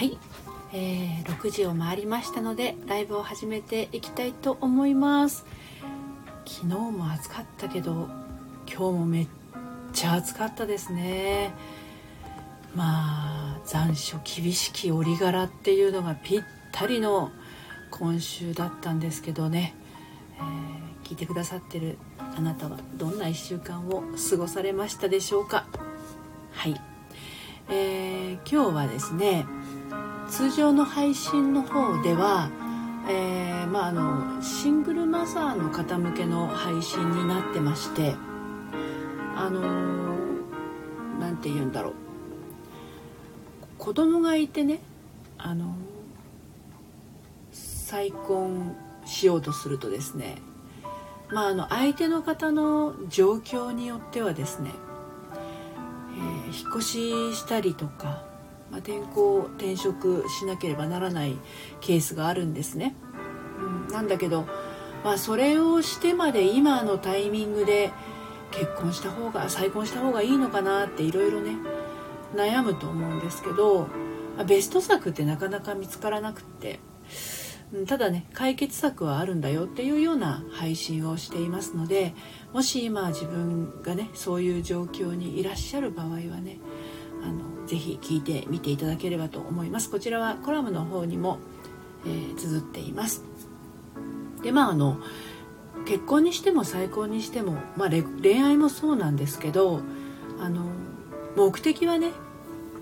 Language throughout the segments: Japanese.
はい、えー、6時を回りましたのでライブを始めていきたいと思います。昨日も暑かったけど今日もめっちゃ暑かったですね。まあ残暑厳しき折柄っていうのがぴったりの今週だったんですけどね、えー、聞いてくださってるあなたはどんな1週間を過ごされましたでしょうか。はい、えー、今日はですね通常の配信の方では、えー、まあ、あのシングルマザーの方向けの配信になってましてあの何て言うんだろう。子供がいてねあの再婚しようとするとですねまああの相手の方の状況によってはですね、えー、引っ越ししたりとかまあ、転校転職しなければならないケースがあるんですね。うん、なんだけど、まあ、それをしてまで今のタイミングで結婚した方が再婚した方がいいのかなっていろいろね悩むと思うんですけど、まあ、ベスト策ってなかなか見つからなくってただね解決策はあるんだよっていうような配信をしていますのでもし今自分がねそういう状況にいらっしゃる場合はねあのぜひ聞いてみていただければと思います。こちらはコラムの方にも、えー、綴っています。でまああの結婚にしても再婚にしても、まあ、恋愛もそうなんですけどあの目的はね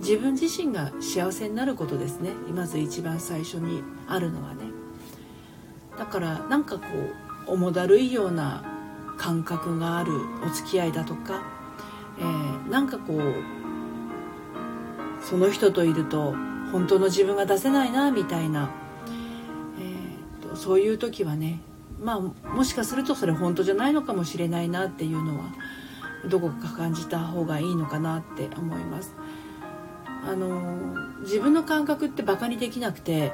自分自身が幸せになることですね。まず一番最初にあるのはね。だからなんかこう重だるいような感覚があるお付き合いだとか、えー、なんかこうその人といると本当の自分が出せないなみたいな、えーと、そういう時はねまあもしかするとそれ本当じゃないのかもしれないなっていうのはどこか感じた方がいいのかなって思います。あの自分の感覚ってバカにできなくて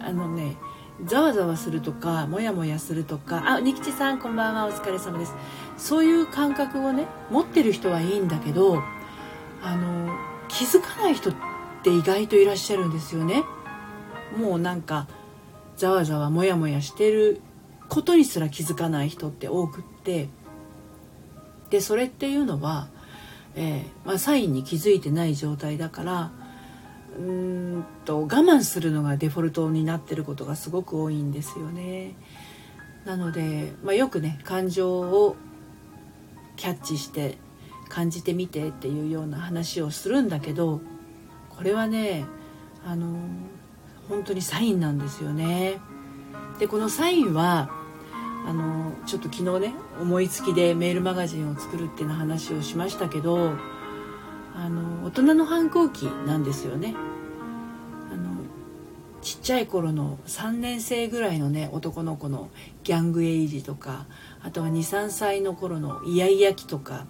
あのねざわざわするとかモヤモヤするとかあニキチさんこんばんはお疲れ様ですそういう感覚をね持ってる人はいいんだけどあの気づかない人って意外といらっしゃるんですよねもうなんかざわざわモヤモヤしてることにすら気づかない人って多くってでそれっていうのは、えー、まあ、サインに気づいてない状態だからうーんと我慢するのがデフォルトになってることがすごく多いんですよね。なので、まあ、よくね感情をキャッチして感じてみてっていうような話をするんだけどこれはねあの本当にサインなんですよね。でこのサインはあのちょっと昨日ね思いつきでメールマガジンを作るっていうの話をしましたけどあの大人の反抗期なんですよね。あのちっちゃい頃の3年生ぐらいのね男の子のギャングエイジとかあとは23歳の頃のイヤイヤ期とか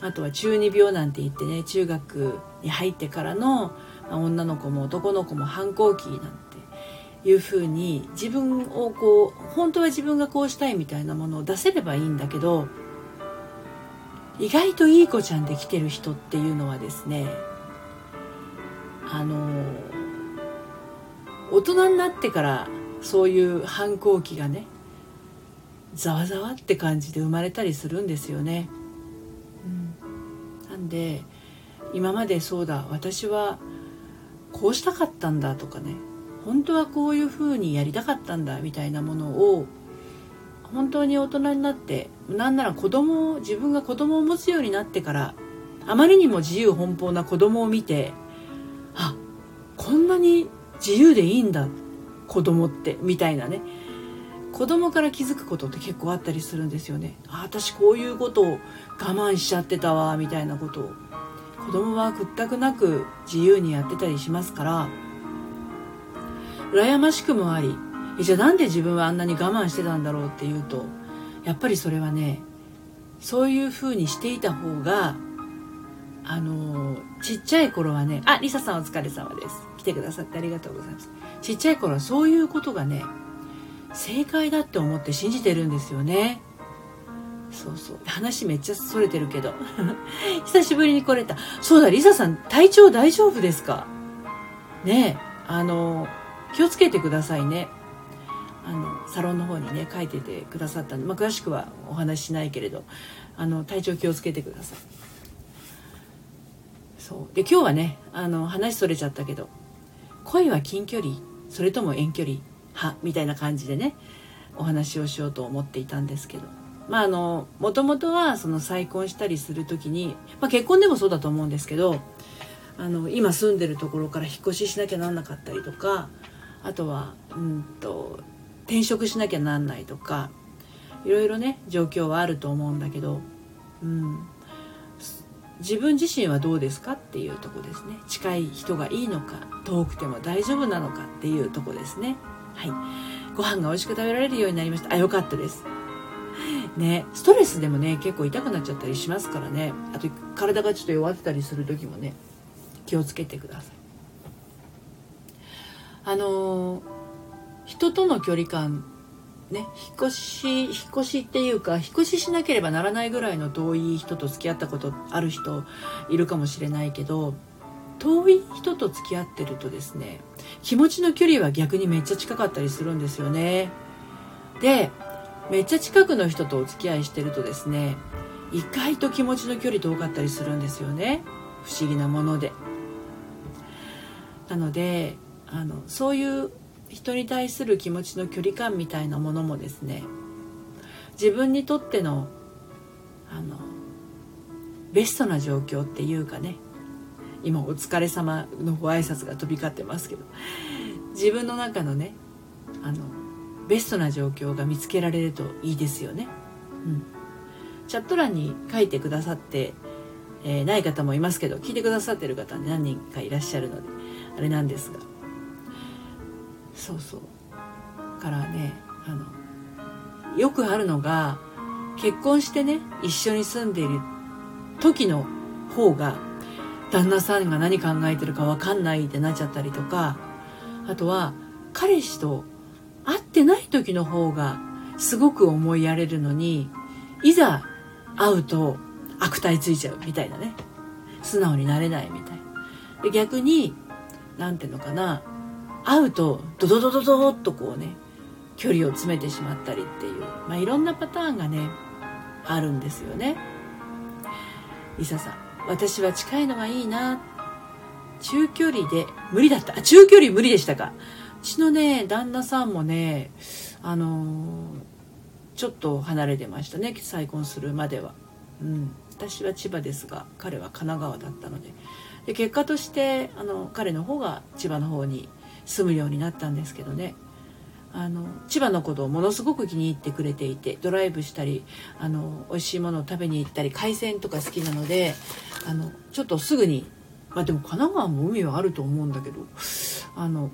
あとは中二病なんて言ってね中学に入ってからの、女の子も男の子も反抗期なんていうふうに自分をこう本当は自分がこうしたいみたいなものを出せればいいんだけど意外といい子ちゃんで来てる人っていうのはですねあの大人になってからそういう反抗期がねざわざわって感じで生まれたりするんですよね。んで今までそうだ私はこうしたかったんだとかね本当はこういうふうにやりたかったんだみたいなものを本当に大人になってなんなら子供を自分が子供を持つようになってからあまりにも自由奔放な子供を見てあこんなに自由でいいんだ子供ってみたいなね。子供から気づくことって結構あったりするんですよね。あ私こういうことを我慢しちゃってたわみたいなことを。子供は屈託なく自由にやってたりしますから。羨ましくもありじゃあなんで自分はあんなに我慢してたんだろうっていうとやっぱりそれはねそういうふうにしていた方があのちっちゃい頃はねあリサさんお疲れ様です。来てくださってありがとうございますちっちゃい頃はそういうことがね正解だって思って信じてるんですよね。そうそう。話めっちゃそれてるけど。久しぶりに来れた。そうだリサさん体調大丈夫ですか？ねえあの気をつけてくださいね。あのサロンの方にね書いててくださったんで、まあ、詳しくはお話ししないけれどあの体調気をつけてください。そう。で今日はねあの話それちゃったけど恋は近距離それとも遠距離？派みたいな感じでねお話をしようと思っていたんですけど。まああのもともとはその再婚したりする時に、まあ、結婚でもそうだと思うんですけどあの今住んでるところから引っ越ししなきゃなんなかったりとかあとはうんと転職しなきゃなんないとかいろいろね状況はあると思うんだけど、うん、自分自身はどうですかっていうとこですね。近い人がいいのか遠くても大丈夫なのかっていうとこですね。はい。ご飯が美味しく食べられるようになりました。あよかったです。ねストレスでもね結構痛くなっちゃったりしますからね。あと体がちょっと弱ってたりする時もね気をつけてください。あの人との距離感ね、引っ越し引っ越しっていうか引っ越ししなければならないぐらいの遠い人と付き合ったことある人いるかもしれないけど遠い人と付き合ってるとですね気持ちの距離は逆にめっちゃ近かったりするんですよね。でめっちゃ近くの人とお付き合いしてるとですね意外と気持ちの距離遠かったりするんですよね。不思議なもので。なのであのそういう人に対する気持ちの距離感みたいなものもですね自分にとってのあのベストな状況っていうかね今お疲れ様のご挨拶が飛び交ってますけど自分の中のねあのベストな状況が見つけられるといいですよね。うん、チャット欄に書いてくださって、えー、ない方もいますけど聞いてくださってる方何人かいらっしゃるのであれなんですが。そうそう。からねあのよくあるのが結婚してね一緒に住んでいる時の方が旦那さんが何考えてるか分かんないってなっちゃったりとかあとは彼氏と会ってない時の方がすごく思いやれるのにいざ会うと悪態ついちゃうみたいなね。素直になれないみたいで逆に何ていうのかな。会うとドドドドドッとこうね距離を詰めてしまったりっていう、まあ、いろんなパターンがねあるんですよね。リサさん。私は近いのがいいな。中距離で無理だった。あ中距離無理でしたか。うちのね旦那さんもねあのー、ちょっと離れてましたね。再婚するまでは。うん。私は千葉ですが彼は神奈川だったので。で結果としてあの彼の方が千葉の方に住むようになったんですけどね。あの千葉のことをものすごく気に入ってくれていてドライブしたりあの美味しいものを食べに行ったり海鮮とか好きなのであのちょっとすぐに、まあ、でも神奈川も海はあると思うんだけどあの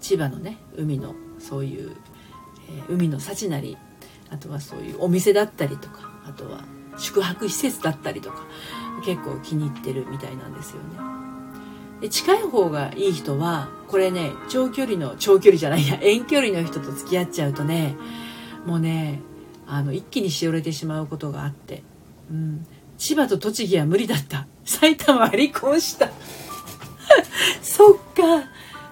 千葉のね海のそういう、えー、海の幸なりあとはそういうお店だったりとかあとは宿泊施設だったりとか結構気に入ってるみたいなんですよね。で近い方がいい人はこれね長距離の長距離じゃないや 遠距離の人と付き合っちゃうとねもうねあの一気にしおれてしまうことがあって、うん、千葉と栃木は無理だった。埼玉は離婚した。そっか。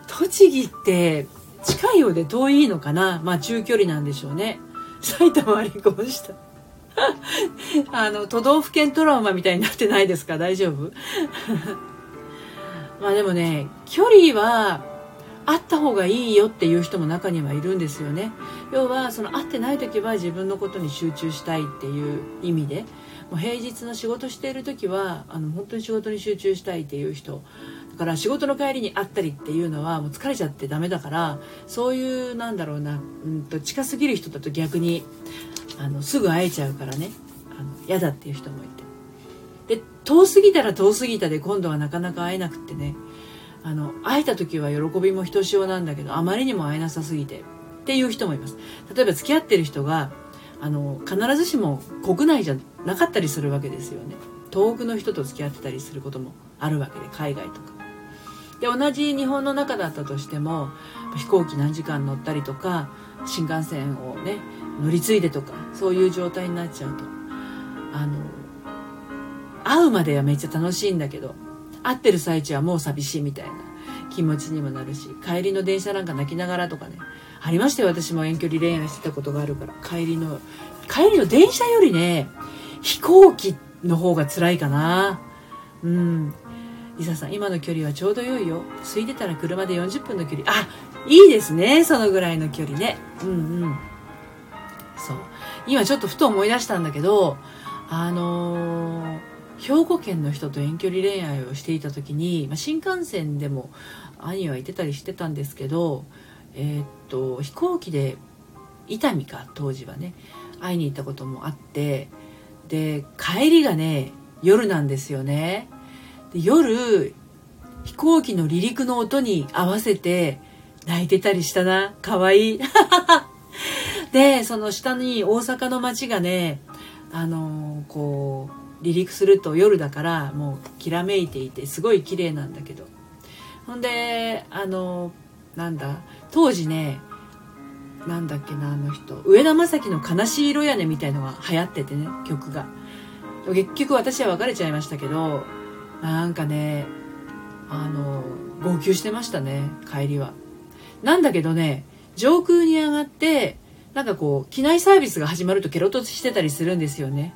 栃木って近いようで遠いのかな。まあ中距離なんでしょうね。埼玉は離婚した。あの都道府県トラウマみたいになってないですか？大丈夫？まあでもね距離はあった方がいいよっていう人も中にはいるんですよね。要はその会ってない時は自分のことに集中したいっていう意味でもう平日の仕事している時はあの本当に仕事に集中したいっていう人。だから仕事の帰りに会ったりっていうのはもう疲れちゃってダメだからそういうなんだろうな、うんと近すぎる人だと逆にあのすぐ会えちゃうからね。嫌だっていう人もいで遠すぎたら遠すぎたで今度はなかなか会えなくってね。あの会えた時は喜びもひとしおなんだけどあまりにも会えなさすぎてっていう人もいます。例えば付き合ってる人があの必ずしも国内じゃなかったりするわけですよね。遠くの人と付き合ってたりすることもあるわけで海外とか。で同じ日本の中だったとしても飛行機何時間乗ったりとか新幹線をね乗り継いでとかそういう状態になっちゃうと。あの会うまではめっちゃ楽しいんだけど会ってる最中はもう寂しいみたいな気持ちにもなるし帰りの電車なんか泣きながらとかねありましたよ私も遠距離恋愛してたことがあるから。帰りの帰りの電車よりね飛行機の方が辛いかな。うん。リサさん今の距離はちょうど良いよ。空いてたら車で40分の距離。あいいですね。そのぐらいの距離ね。うんうん。そう。今ちょっとふと思い出したんだけどあのー、兵庫県の人と遠距離恋愛をしていた時に、まあ、新幹線でも兄は行ってたりしてたんですけどえー、っと飛行機で伊丹か当時はね会いに行ったこともあってで帰りがね夜なんですよね。で夜飛行機の離陸の音に合わせて泣いてたりしたな。かわいい。でその下に大阪の街がねあのー、こう離陸すると夜だからもうきらめいていてすごい綺麗なんだけど。ほんであの、なんだ当時ねなんだっけなあの人。上田正樹の「悲しい色屋根」みたいのが流行っててね曲が。結局私は別れちゃいましたけどなんかねあの号泣してましたね帰りは。なんだけどね上空に上がってなんかこう機内サービスが始まるとケロッとしてたりするんですよね。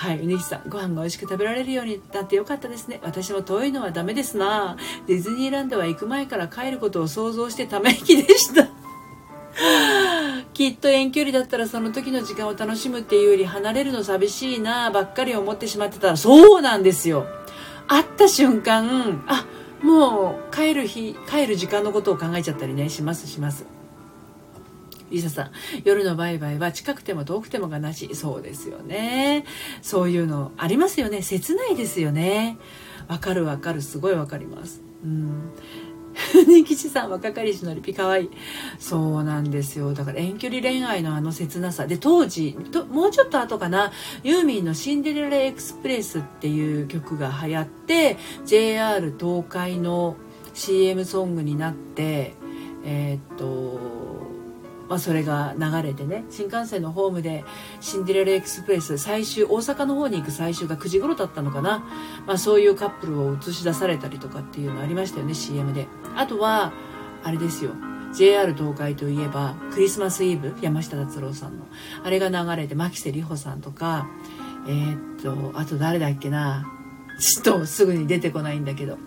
はい、うねぎさん、ご飯が美味しく食べられるようになってよかったですね。私も遠いのはダメですな。ディズニーランドは行く前から帰ることを想像してため息でした。きっと遠距離だったらその時の時間を楽しむっていうより離れるの寂しいなばっかり思ってしまってたらそうなんですよ。会った瞬間、あ、もう帰る日、帰る時間のことを考えちゃったりね、しますします。リサさん、夜のバイバイは近くても遠くてもがなし。そうですよね。そういうのありますよね。切ないですよね。わかるわかる。すごいわかります。うん。人吉さん若かりしのリピかわいいそうなんですよだから遠距離恋愛のあの切なさで当時ともうちょっと後かなユーミンの「シンデレラエクスプレス」っていう曲が流行って JR 東海の CM ソングになってえー、っとまあ、それが流れてね新幹線のホームでシンデレラエクスプレス最終大阪の方に行く最終が9時頃だったのかな、まあ、そういうカップルを映し出されたりとかっていうのありましたよね CM で。あとはあれですよ。JR 東海といえばクリスマスイブ山下達郎さんの。あれが流れて牧瀬里穂さんとかえー、っとあと誰だっけな。ちょっとすぐに出てこないんだけど。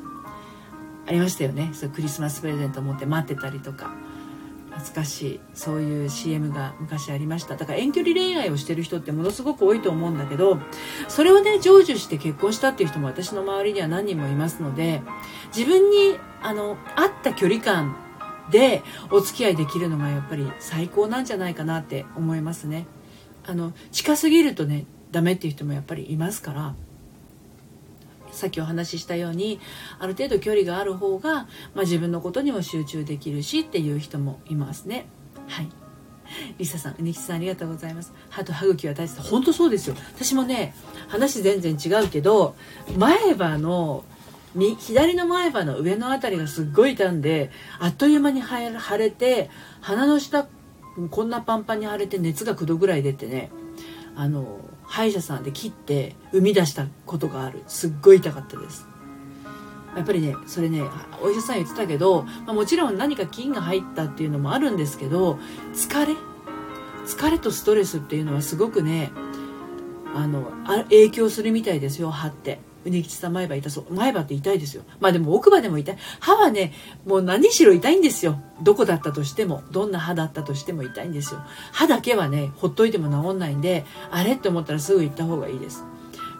ありましたよね。そクリスマスプレゼント持って待ってたりとか。懐かしいそういう CM が昔ありました。だから遠距離恋愛をしてる人ってものすごく多いと思うんだけどそれをね成就して結婚したっていう人も私の周りには何人もいますので自分にあの合った距離感でお付き合いできるのがやっぱり最高なんじゃないかなって思いますね。あの近すぎるとねダメっていう人もやっぱりいますから。さっきお話ししたようにある程度距離がある方が、まあ、自分のことにも集中できるしっていう人もいますねはいリサさん、うにきさんありがとうございます。歯と歯茎は大切。本当そうですよ。私もね、話全然違うけど、前歯の、左の前歯の上の辺りがすっごい痛んで、あっという間に腫れて、鼻の下、こんなパンパンに腫れて熱が9度ぐらい出てね、あの、歯医者さんで切って生み出したことがある。すっごい痛かったです。やっぱりねそれねお医者さん言ってたけど、まあ、もちろん何か菌が入ったっていうのもあるんですけど疲れ疲れとストレスっていうのはすごくねあの影響するみたいですよ歯って。うね吉さん前歯痛そう前歯って痛いですよまあでも奥歯でも痛い歯はねもう何しろ痛いんですよどこだったとしてもどんな歯だったとしても痛いんですよ歯だけはねほっといても治んないんであれって思ったらすぐ行った方がいいです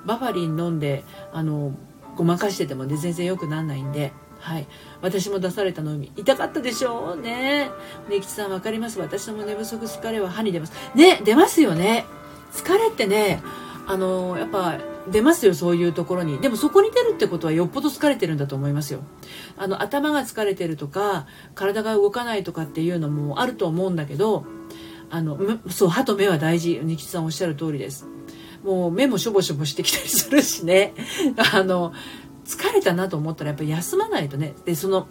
バファリン飲んであのごまかしててもね全然良くならないんではい。私も出されたの痛かったでしょう？ね。ねきちさんわかります？私も寝不足疲れは歯に出ます。ね、出ますよね。疲れってね、あの、やっぱ出ますよそういうところに。でもそこに出るってことはよっぽど疲れてるんだと思いますよ。あの頭が疲れてるとか体が動かないとかっていうのもあると思うんだけどあのそう歯と目は大事二吉さんおっしゃる通りです。もう目もしょぼしょぼしてきたりするしね。あの疲れたなと思ったらやっぱり休まないとね。でその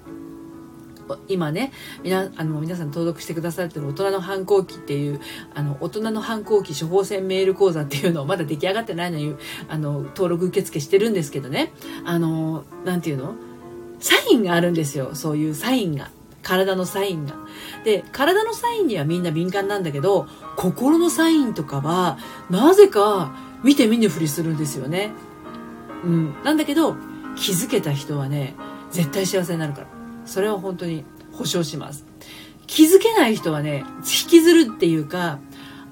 今ね皆あの皆さん登録してくださってる大人の反抗期っていうあの大人の反抗期処方箋メール講座っていうのをまだ出来上がってないのにあの登録受付してるんですけどね。あのなんていうの？サインがあるんですよ。そういうサインが。体のサインが。で体のサインにはみんな敏感なんだけど心のサインとかはなぜか見て見ぬふりするんですよね。うん。なんだけど気づけた人はね絶対幸せになるから。それは本当に保証します。気づけない人はね引きずるっていうか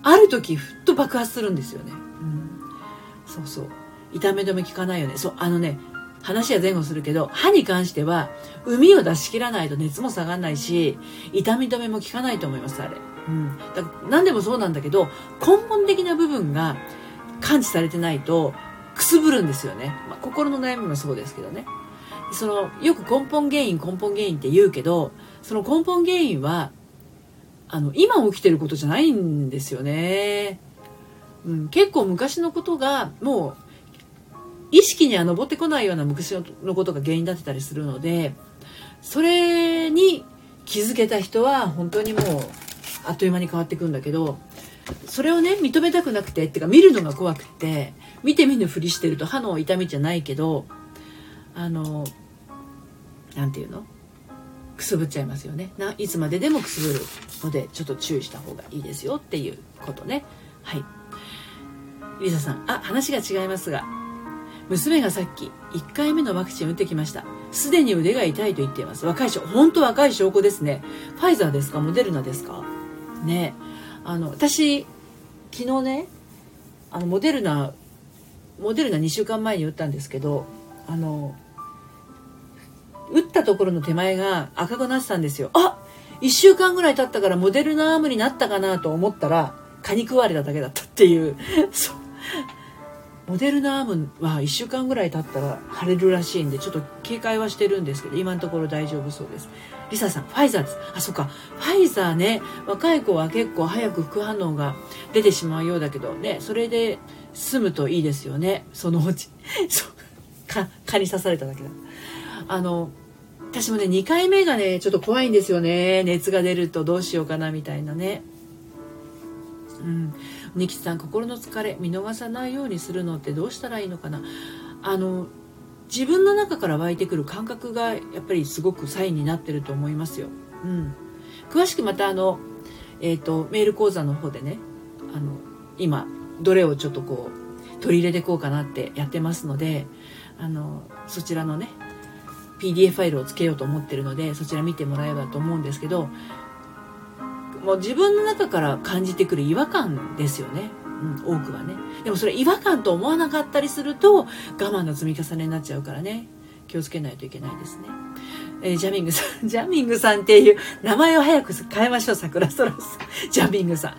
ある時ふっと爆発するんですよね、うん、そうそう。痛め止め効かないよね。そうあのね話は前後するけど歯に関しては膿を出し切らないと熱も下がらないし痛み止めも効かないと思いますあれ、うん、だから何でもそうなんだけど根本的な部分が感知されてないとくすぶるんですよね、まあ、心の悩みもそうですけどね。そのよく根本原因根本原因って言うけどその根本原因はあの今起きてることじゃないんですよね、うん、結構昔のことがもう意識には上ってこないような昔のことが原因だってたりするのでそれに気づけた人は本当にもうあっという間に変わっていくんだけどそれをね認めたくなくてっていうか見るのが怖くて見て見ぬふりしてると歯の痛みじゃないけどあの何て言うの？くすぶっちゃいますよね。ないつまででもくすぶるのでちょっと注意した方がいいですよっていうことね。はい。リサさんあ話が違いますが娘がさっき1回目のワクチン打ってきました。すでに腕が痛いと言っています。若い証本当若い証拠ですね。ファイザーですか？モデルナですか？ね。あの私昨日ねあのモデルナモデルナ2週間前に打ったんですけどあの打ったところの手前が赤くなってたんですよ。あ1週間ぐらい経ったからモデルナアームになったかなと思ったら蚊に食われただけだったっていう。そう。モデルナアームは1週間ぐらい経ったら腫れるらしいんでちょっと警戒はしてるんですけど今のところ大丈夫そうです。リサさんファイザーです。あそっか。ファイザーね若い子は結構早く副反応が出てしまうようだけどねそれで済むといいですよね。そのうち。そう。蚊に刺されただけだ。あの私もね2回目がねちょっと怖いんですよね。熱が出るとどうしようかなみたいなね。うん。ニキさん心の疲れ見逃さないようにするのってどうしたらいいのかな。あの自分の中から湧いてくる感覚がやっぱりすごくサインになってると思いますよ。うん、詳しくまたあの、えーと、メール講座の方でねあの今どれをちょっとこう取り入れていこうかなってやってますのであのそちらのね PDF ファイルをつけようと思ってるのでそちら見てもらえばと思うんですけどもう自分の中から感じてくる違和感ですよね。うん、多くはね。でもそれ違和感と思わなかったりすると我慢の積み重ねになっちゃうからね。気をつけないといけないですね。えー、ジャミングさん、ジャミングさんっていう名前を早く変えましょう、桜空さん。ジャミングさん。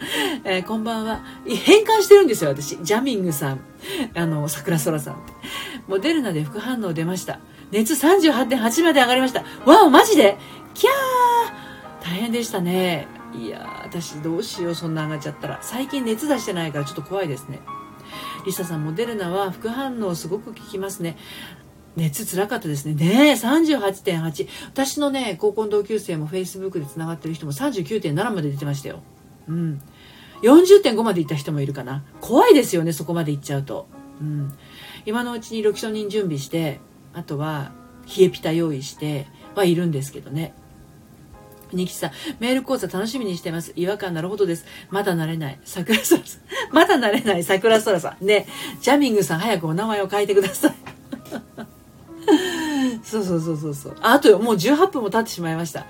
えー、こんばんは。変換してるんですよ、私。ジャミングさん。あの、桜空さん。モデルナで副反応出ました。熱38.8まで上がりました。わお、マジで？キャー大変でしたね。いや私どうしようそんな上がっちゃったら最近熱出してないからちょっと怖いですねリサさんモデルナは副反応すごく効きますね熱つらかったですね。ねえ、38.8。私のね、高校の同級生も Facebook で繋がってる人も39.7まで出てましたよ。うん。40.5まで行った人もいるかな。怖いですよね、そこまで行っちゃうと。うん。今のうちにロキソニン準備して、あとは、冷えピタ用意してはいるんですけどね。ニキさん、メール講座楽しみにしてます。違和感なるほどです。まだ慣れない。桜空さん。まだ慣れない桜空さん。ね、ジャミングさん早くお名前を変えてください。そうそうそうそうそう。あともう18分も経ってしまいました。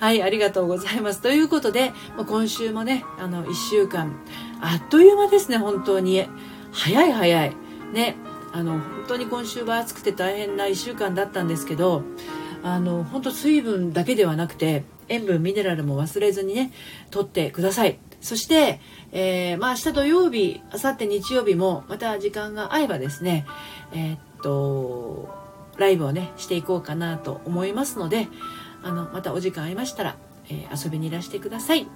はい、ありがとうございます。ということで、今週もね、あの、1週間、あっという間ですね、本当に。早い早い。ね、あの、本当に今週は暑くて大変な1週間だったんですけど、あの、本当水分だけではなくて、塩分ミネラルも忘れずにね取ってください。そして、えー、まあ明日土曜日明後日日曜日もまた時間が合えばですねえー、っとライブをねしていこうかなと思いますのであのまたお時間ありましたらえー、遊びにいらしてください、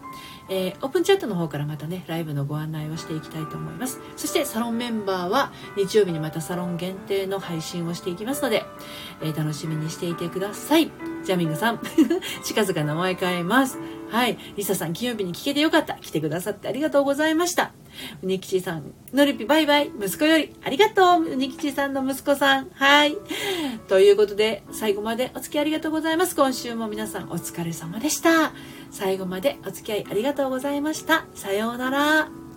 えー、オープンチャットの方からまたねライブのご案内をしていきたいと思います。そしてサロンメンバーは日曜日にまたサロン限定の配信をしていきますので、えー、楽しみにしていてください。ジャミングさん 近々名前変えます。はい。リサさん、金曜日に聞けてよかった。来てくださってありがとうございました。うにきちさん、のりぴバイバイ。息子より、ありがとう。うにきちさんの息子さん。はい。ということで、最後までお付き合いありがとうございます。今週も皆さんお疲れ様でした。最後までお付き合いありがとうございました。さようなら。